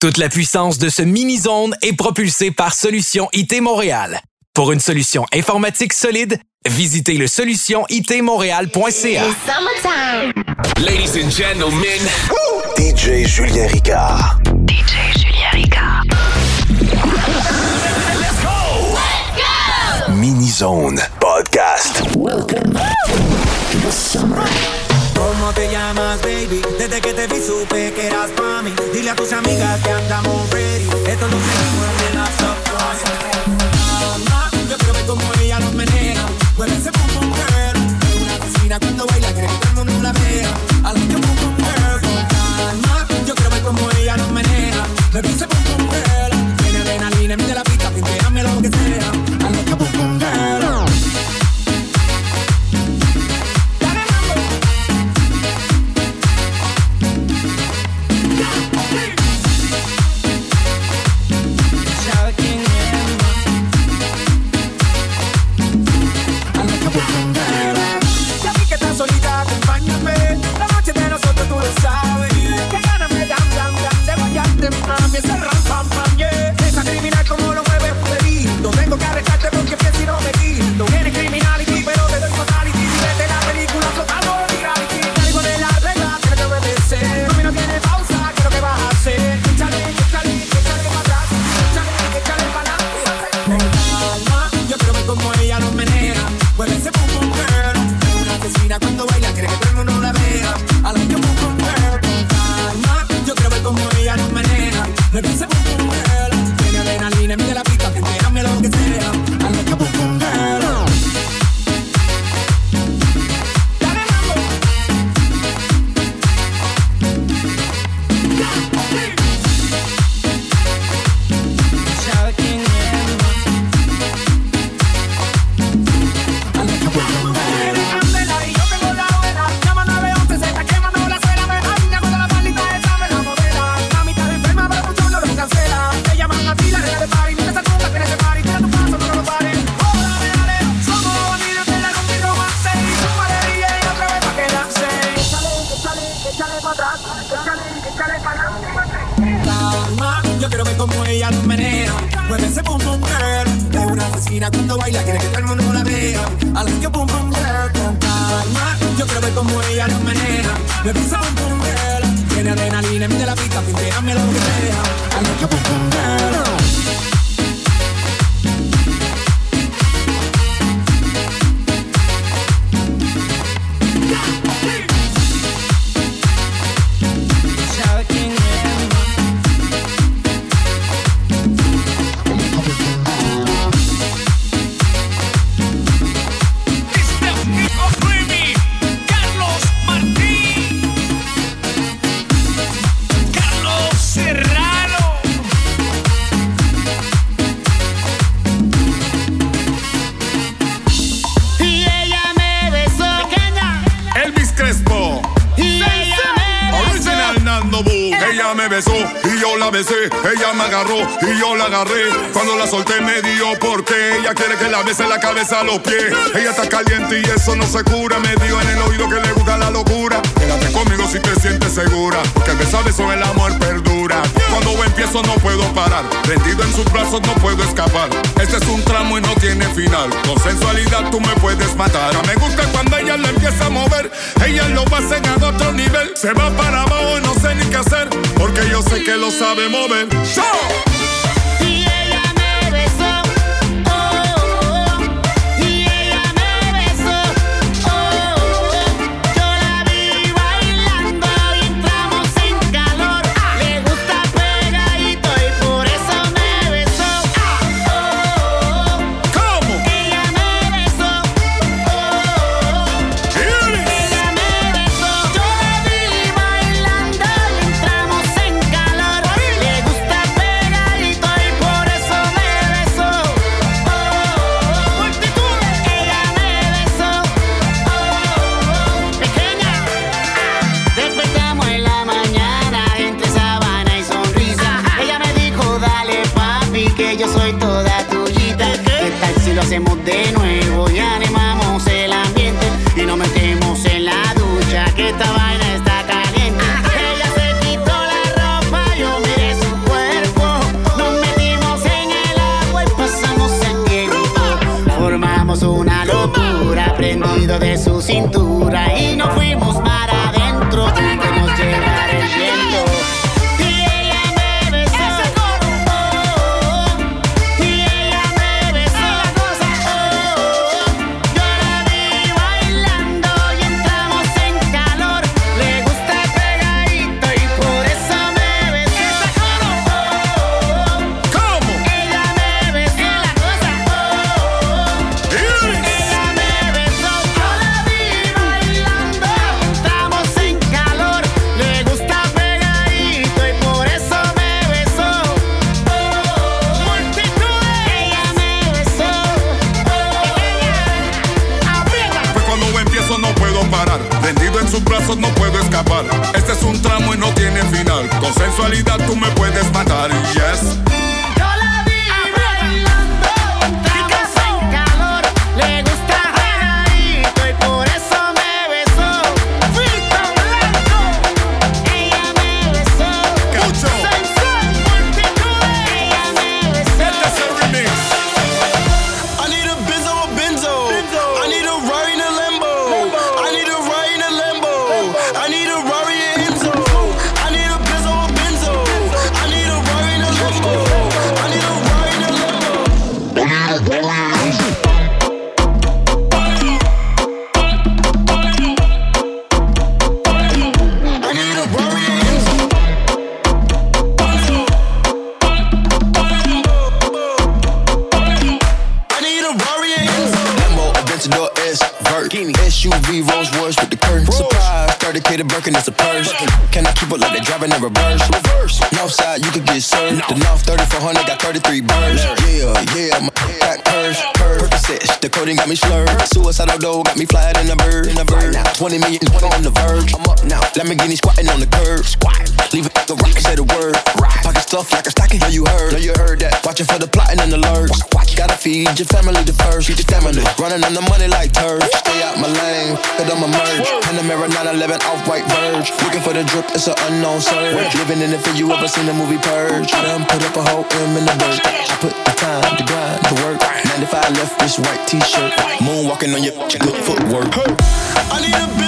Toute la puissance de ce mini-zone est propulsée par Solution IT Montréal. Pour une solution informatique solide, visitez le solutionitmontréal.ca. Ladies and gentlemen, DJ Julien Ricard. DJ Julien Ricard. Let's go! Let's go! Mini-zone podcast. Welcome to the summer. ¿Cómo te llamas, baby? Desde que te vi supe que eras mami. Dile a tus amigas que andamos ready. Esto no se en la Mamá, yo quiero ver cómo ella los menea. Mueve ese pum pum girl. Es una asesina cuando baila. a los pies. Ella está caliente y eso no se cura. Me dio en el oído que le gusta la locura. Quédate conmigo si te sientes segura. Porque me sabes sobre el amor perdura. Cuando empiezo no puedo parar. Rendido en sus brazos no puedo escapar. Este es un tramo y no tiene final. Con sensualidad tú me puedes matar. Me gusta cuando ella la empieza a mover. Ella lo va a hacer a otro nivel. Se va para abajo no sé ni qué hacer. Porque yo sé que lo sabe mover. ¡Show! en sus brazos no puedo escapar. Este es un tramo y no tiene final. Con sensualidad tú me puedes matar. Yes. Lamborghini squatting on the curb. Squat. Leave it the rock, say the word. Rock. Pocket stuff like a stocking. Know you heard. Know you heard that. Watching for the plotting and the lurks. Watch, watch. Gotta feed your family the first. Feed your family. Running on the money like turf. Stay out my lane, cause I'm a merge. In the mirror, 911 off white verge. Looking for the drip, it's an unknown surge. Living in it for you ever seen the movie Purge. I done put up a whole M in the dirt. I put the time, the grind, the work. 95 left, this white t shirt. Moonwalking on your good footwork. I need a bit.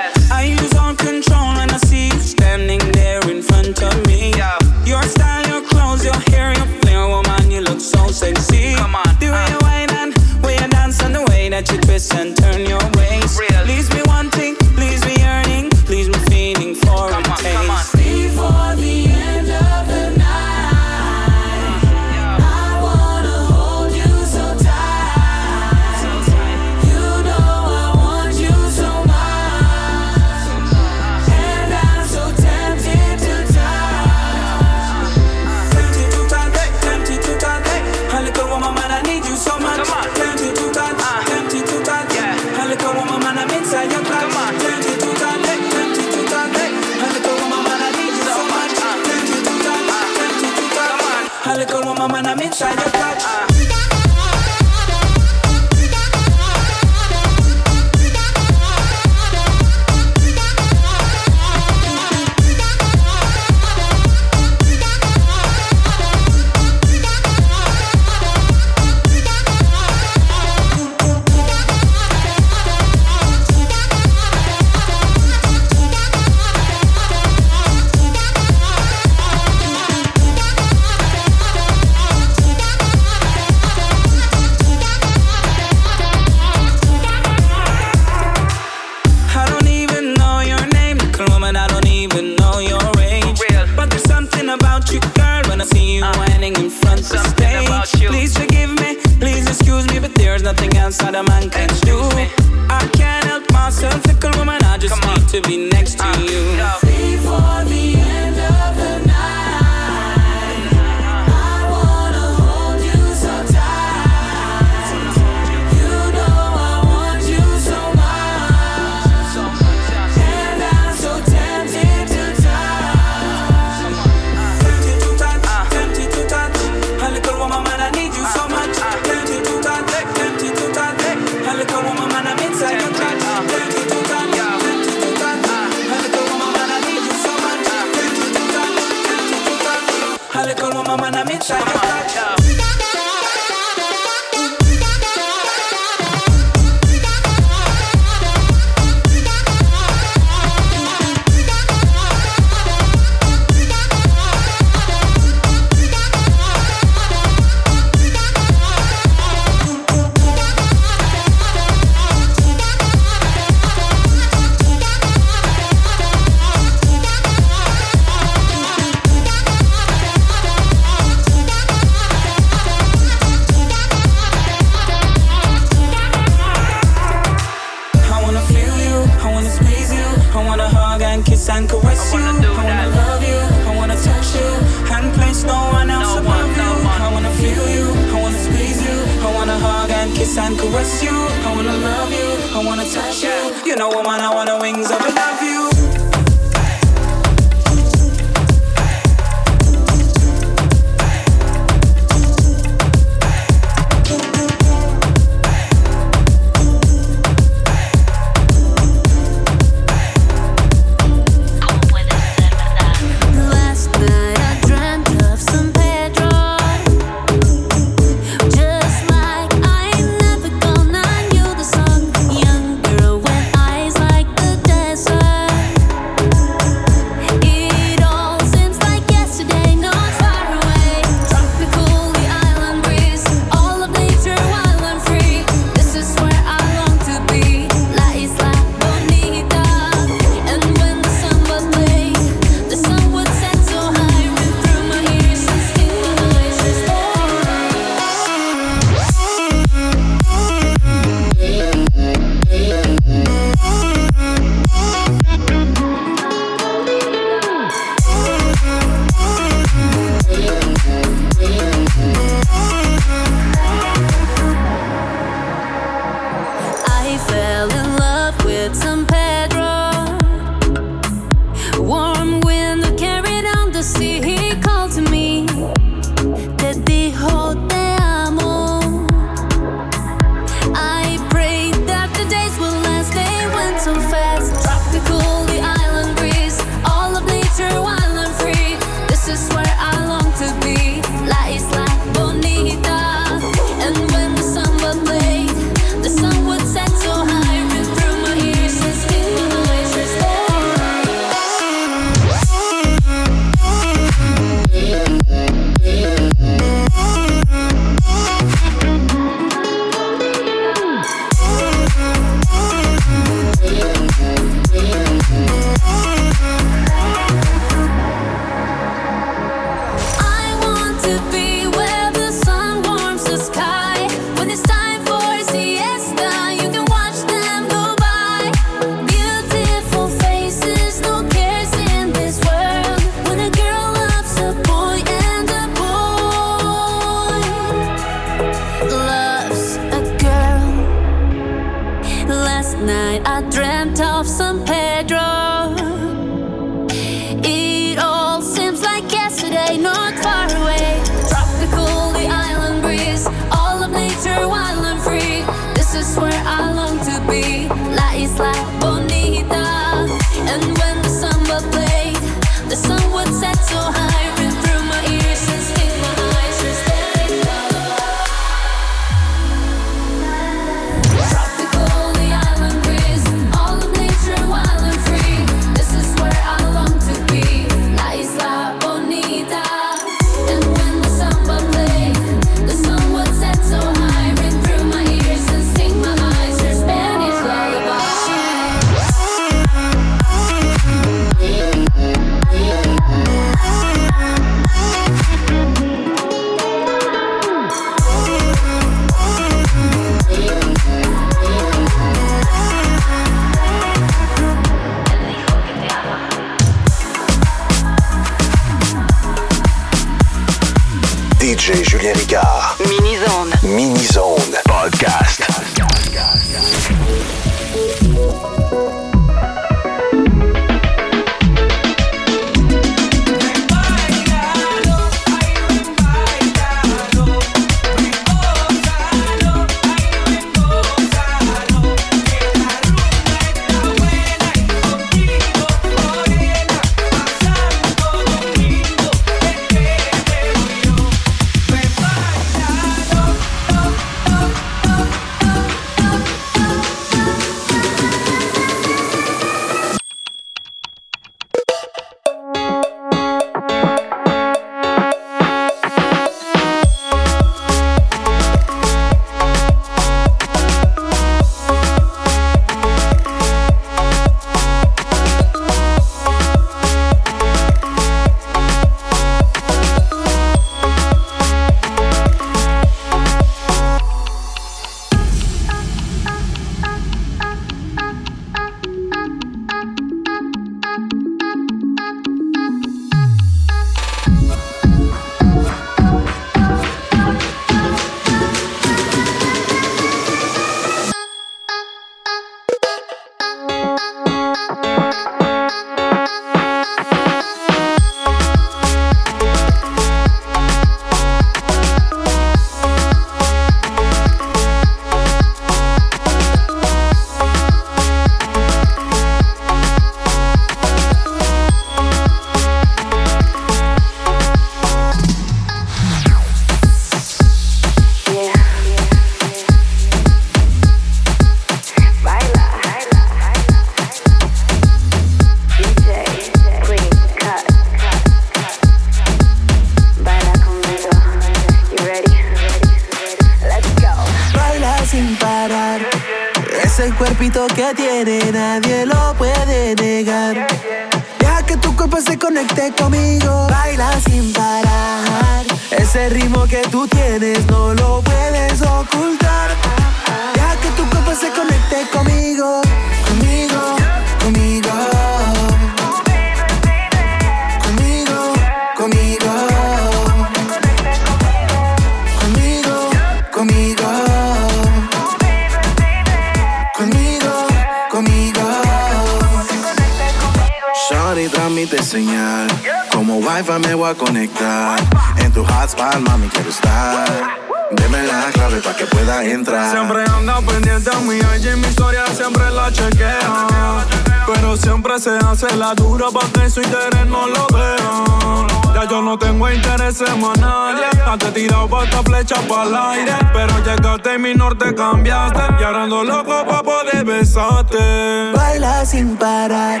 hace la dura para que su interés no lo vea. Ya yo no tengo interés en más nadie. Antes tirado esta flecha para el aire. Pero llegaste y mi norte cambiaste. Y ahora ando loco pa' poder besarte. Baila sin parar.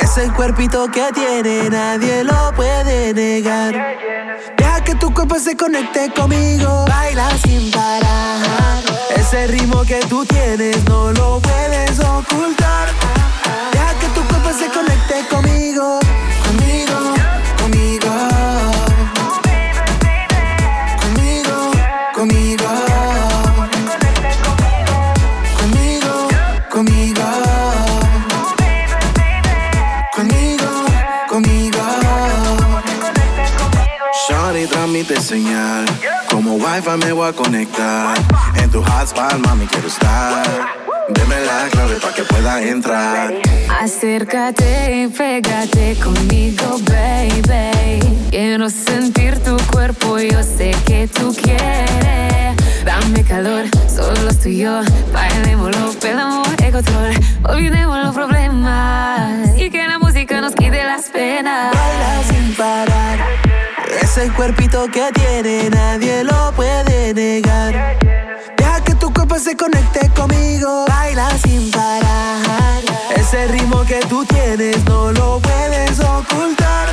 Ese cuerpito que tiene, nadie lo puede negar. Deja que tu cuerpo se conecte conmigo. Baila sin parar. Ese ritmo que tú tienes, no lo puedes ocultar. Deja que tu cuerpo se conecte conmigo. Conmigo, conmigo. Conmigo, conmigo. Conmigo, conmigo. Conmigo, conmigo. Shawty transmite señal Como wifi me voy a conectar En tu hotspot mami quiero estar Deme la clave para que pueda entrar Acércate y pégate conmigo, baby. Quiero sentir tu cuerpo, yo sé que tú quieres. Dame calor, solo tú y yo. Bailémoslo, perdamos el control. Olvidemos los problemas y que la música nos quite las penas. Baila sin parar. Ese cuerpito que tiene, nadie lo puede negar. Deja que tu cuerpo se conecte conmigo. Baila sin parar. Ese ritmo que tú tienes, no lo puedes ocultar.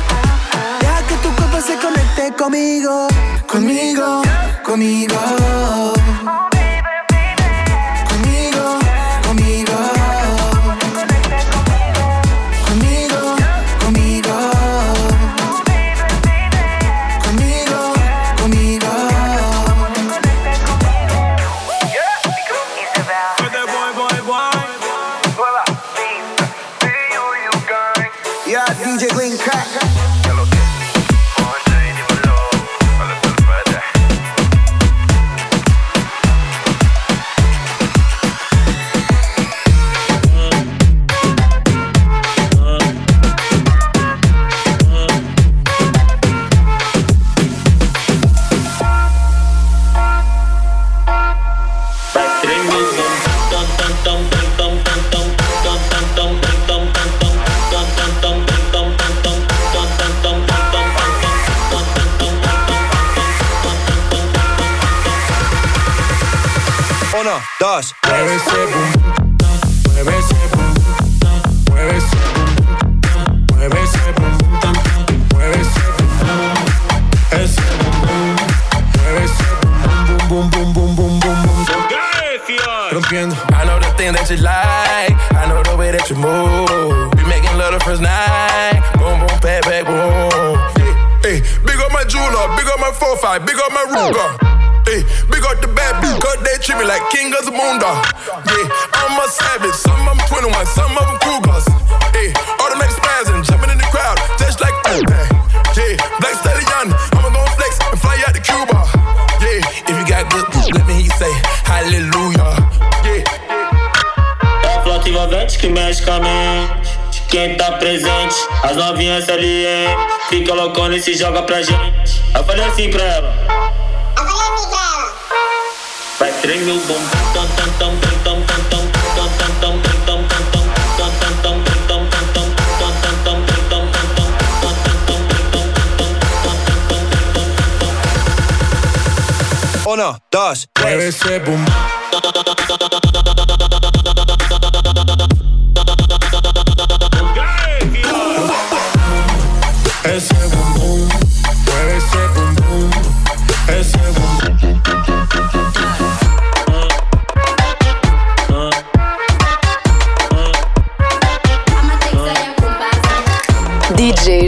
Deja que tu cuerpo se conecte conmigo. Conmigo, conmigo. DJ Clean Crack. King of the moon dog. Yeah, I'm a savage, some of them 21, some of them Cougars. Hey, automatic spasm, jumping in the crowd, just like hey, Yeah, black stallion, I'ma go flex and fly out to Cuba. Yeah, If you got good, let me hear you say hallelujah. Yeah. É a flota envolvente que mexe com a mente. Quem tá presente, as novinhas salientes. Fica loucona e se joga pra gente. Eu falei assim pra ela. Strengelbom. Tam, tam, ese boom.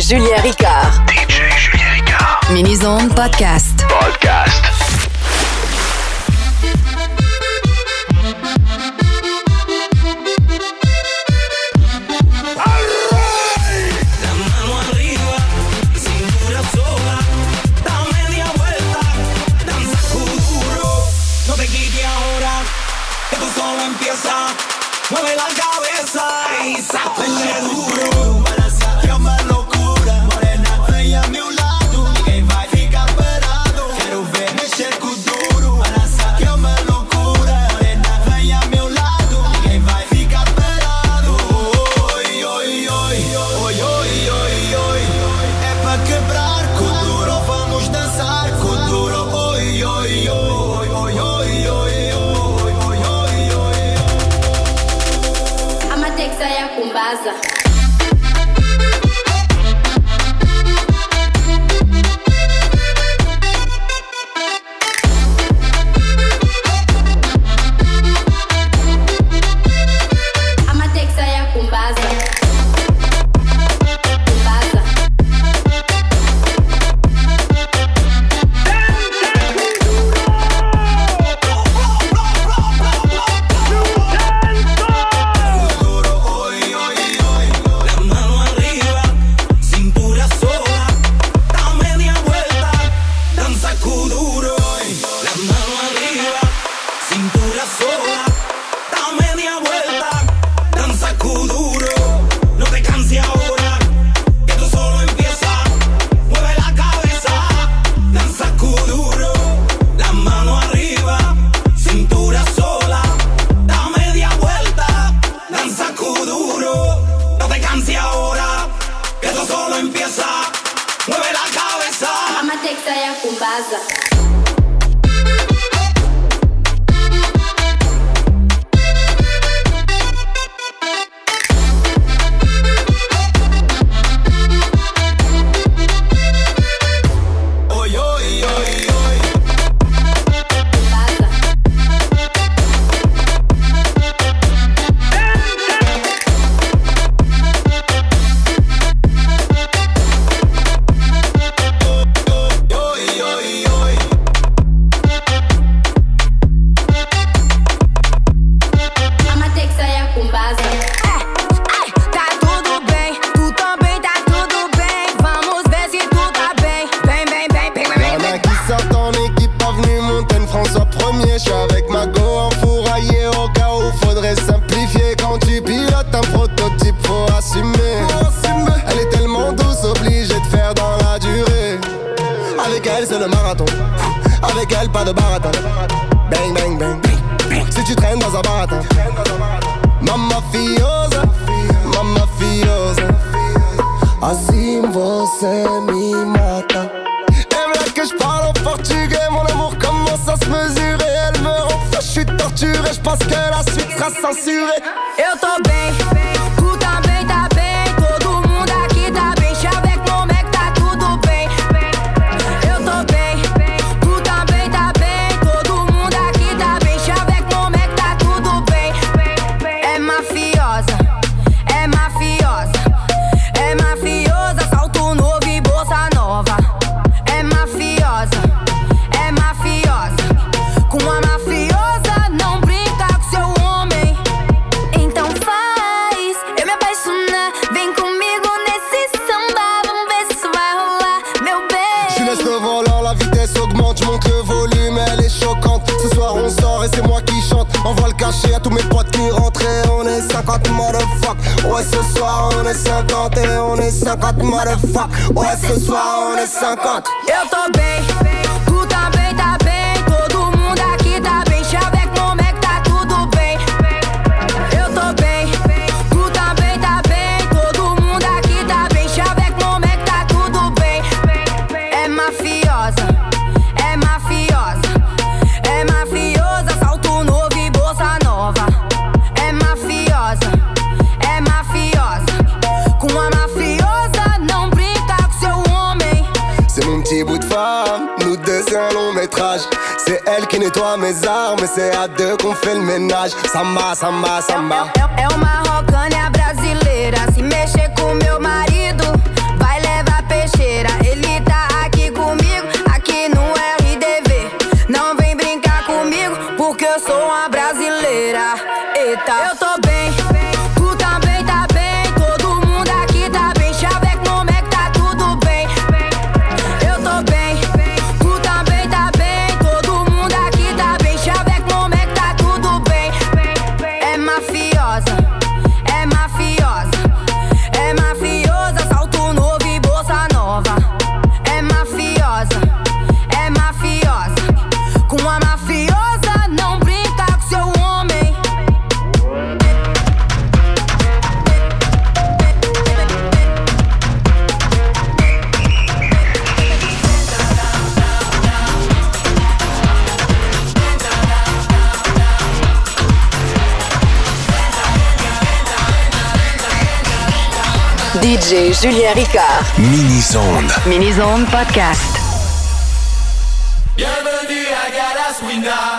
Julien Ricard. DJ Julien Ricard. Mini-zone podcast. Podcast. DJ Julien Ricard. Mini-Zonde. Mini-Zonde Podcast. Bienvenue à Galas Winner.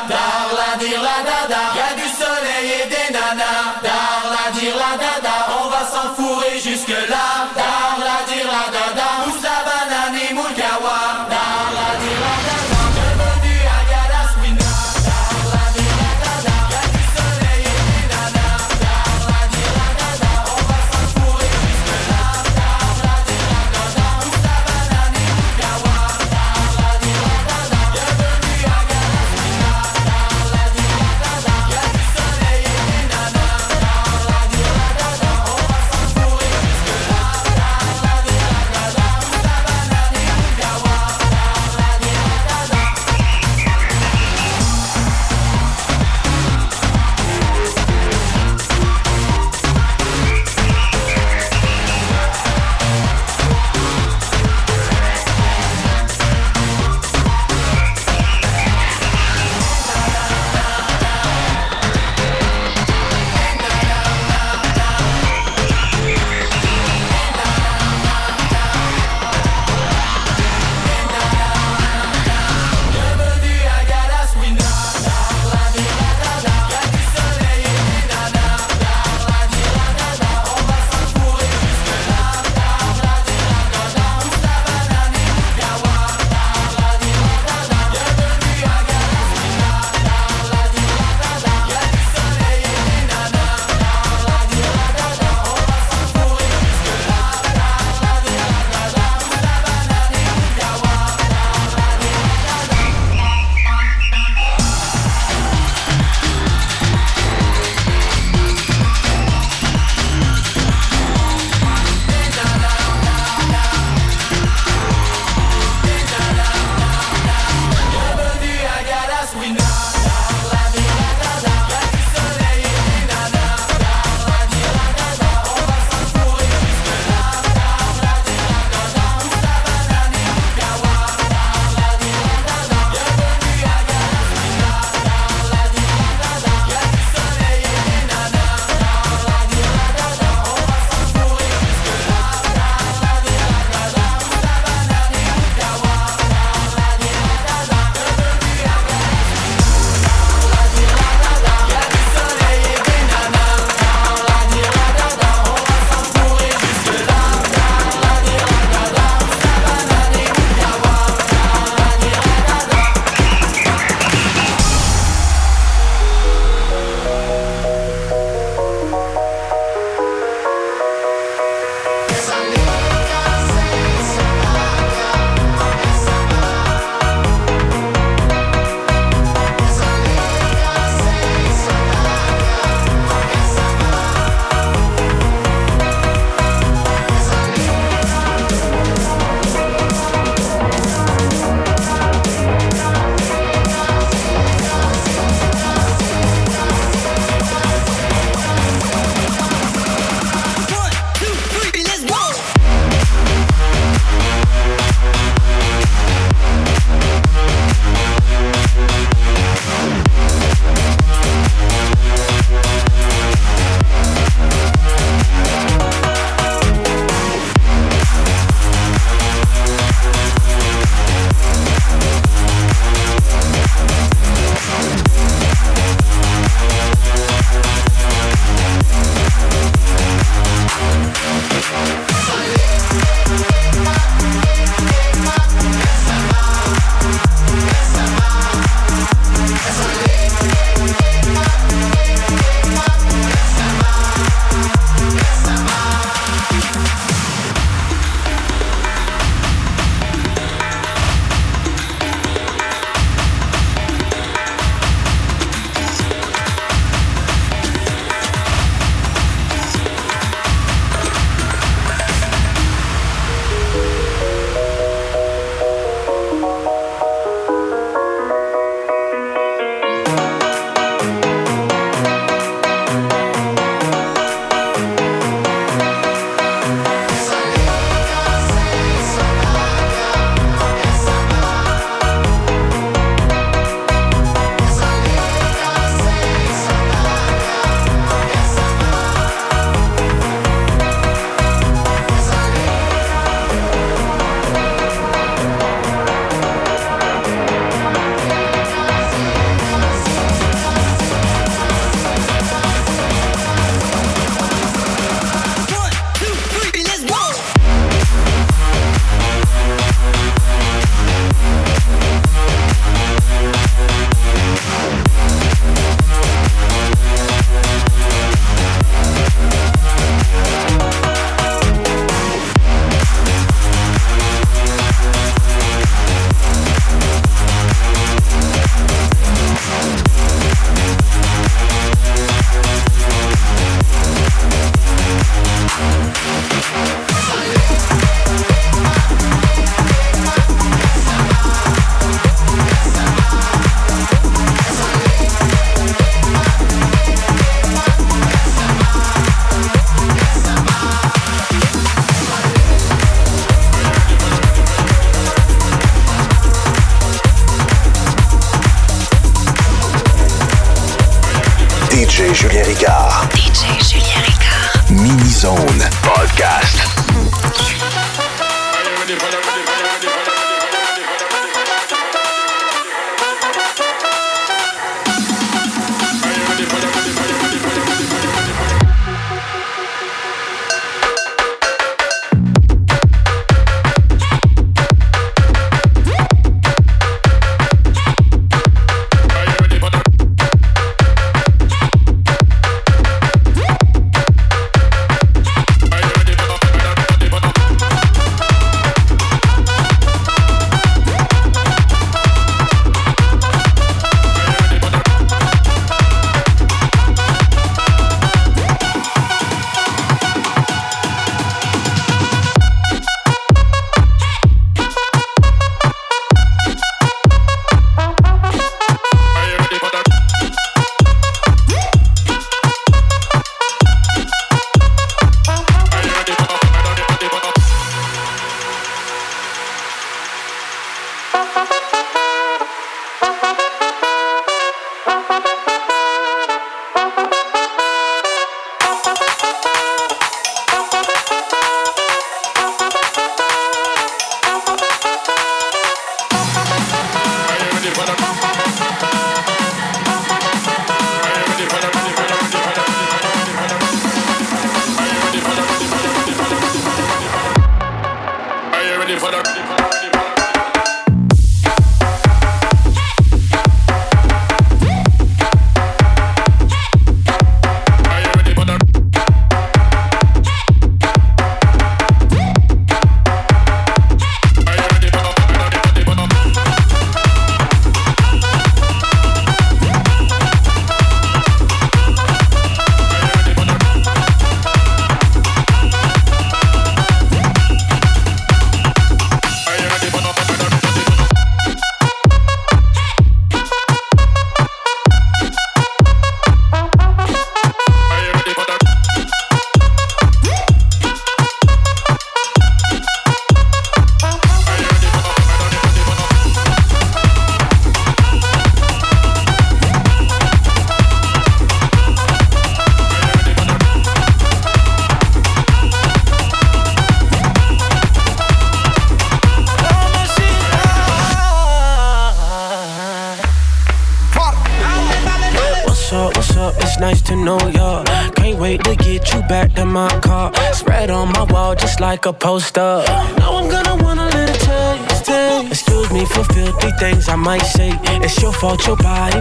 A poster. Now I'm gonna want a little taste, taste. Excuse me for filthy things I might say. It's your fault, your body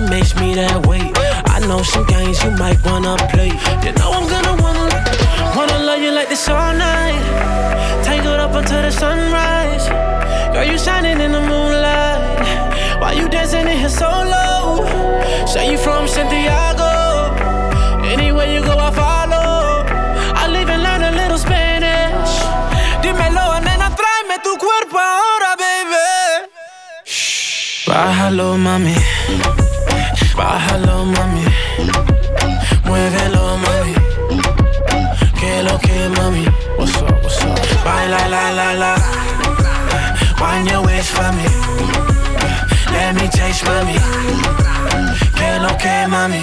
Bájalo, mami. Bájalo, mami. Muévelo, mami. Que lo que, mami. What's up, what's up? Baila, la, la, la. Wind your waist for me. Let me taste, mami. Que lo que, mami.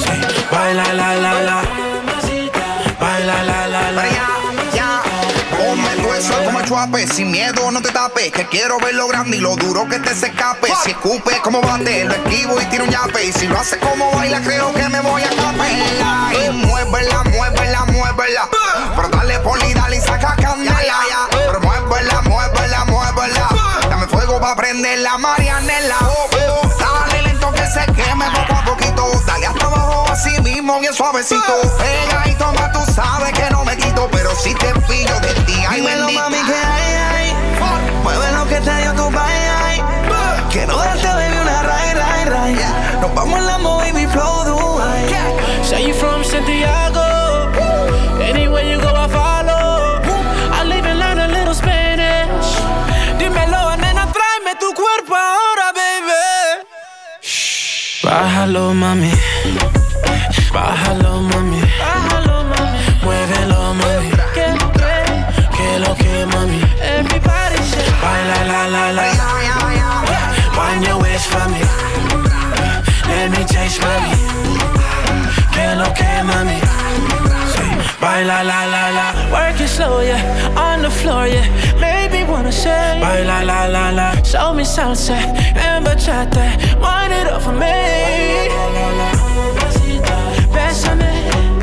Say, baila, la, la, la. Eso como chuape, sin miedo no te tapes, que quiero ver lo grande y lo duro que te se escape. Si escupe como bate, lo esquivo y tiro un yape. Y si lo hace como baila, creo que me voy a capela. Y muévela, muévela, muévela. Pero dale poli, dale y saca candela. Pero muévela, muévela, muévela. Dame fuego pa' prender la marianela. Lento que se queme poco a poquito. Dale hasta abajo así mismo, bien suavecito. Pega y toma, tú sabes que no me quito. Pero si te pillo de ti, ay Dímelo, bendita. mami, que hay, hay. Mueve lo que te dio tu bye, ay. Quiero darte, baby, una ray, ray, ray. Nos vamos en la baby flow, Dubai. Say you from Santiago. Bájalo, mami. Bájalo, mami. Bájalo, mami. Muévelo, mami. Que que lo que, mami. Everybody say, baila, la, la, la. Wind your waist for me. Let me taste, mami. Que lo que, mami. Say, baila, la, la, la. Work it slow, yeah. On the floor, yeah. Maybe wanna say, baila, la, la, la. La Show me salsa and bachata. Wind it up for me. Bésame.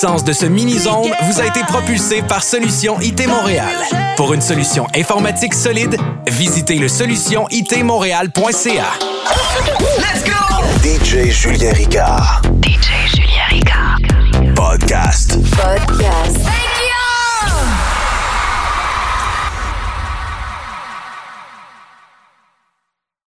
puissance de ce mini-zone vous a été propulsé par Solution IT Montréal. Pour une solution informatique solide, visitez le solutionitmontréal.ca. Let's go! DJ Julien Ricard. DJ Julien Ricard. Podcast. Podcast.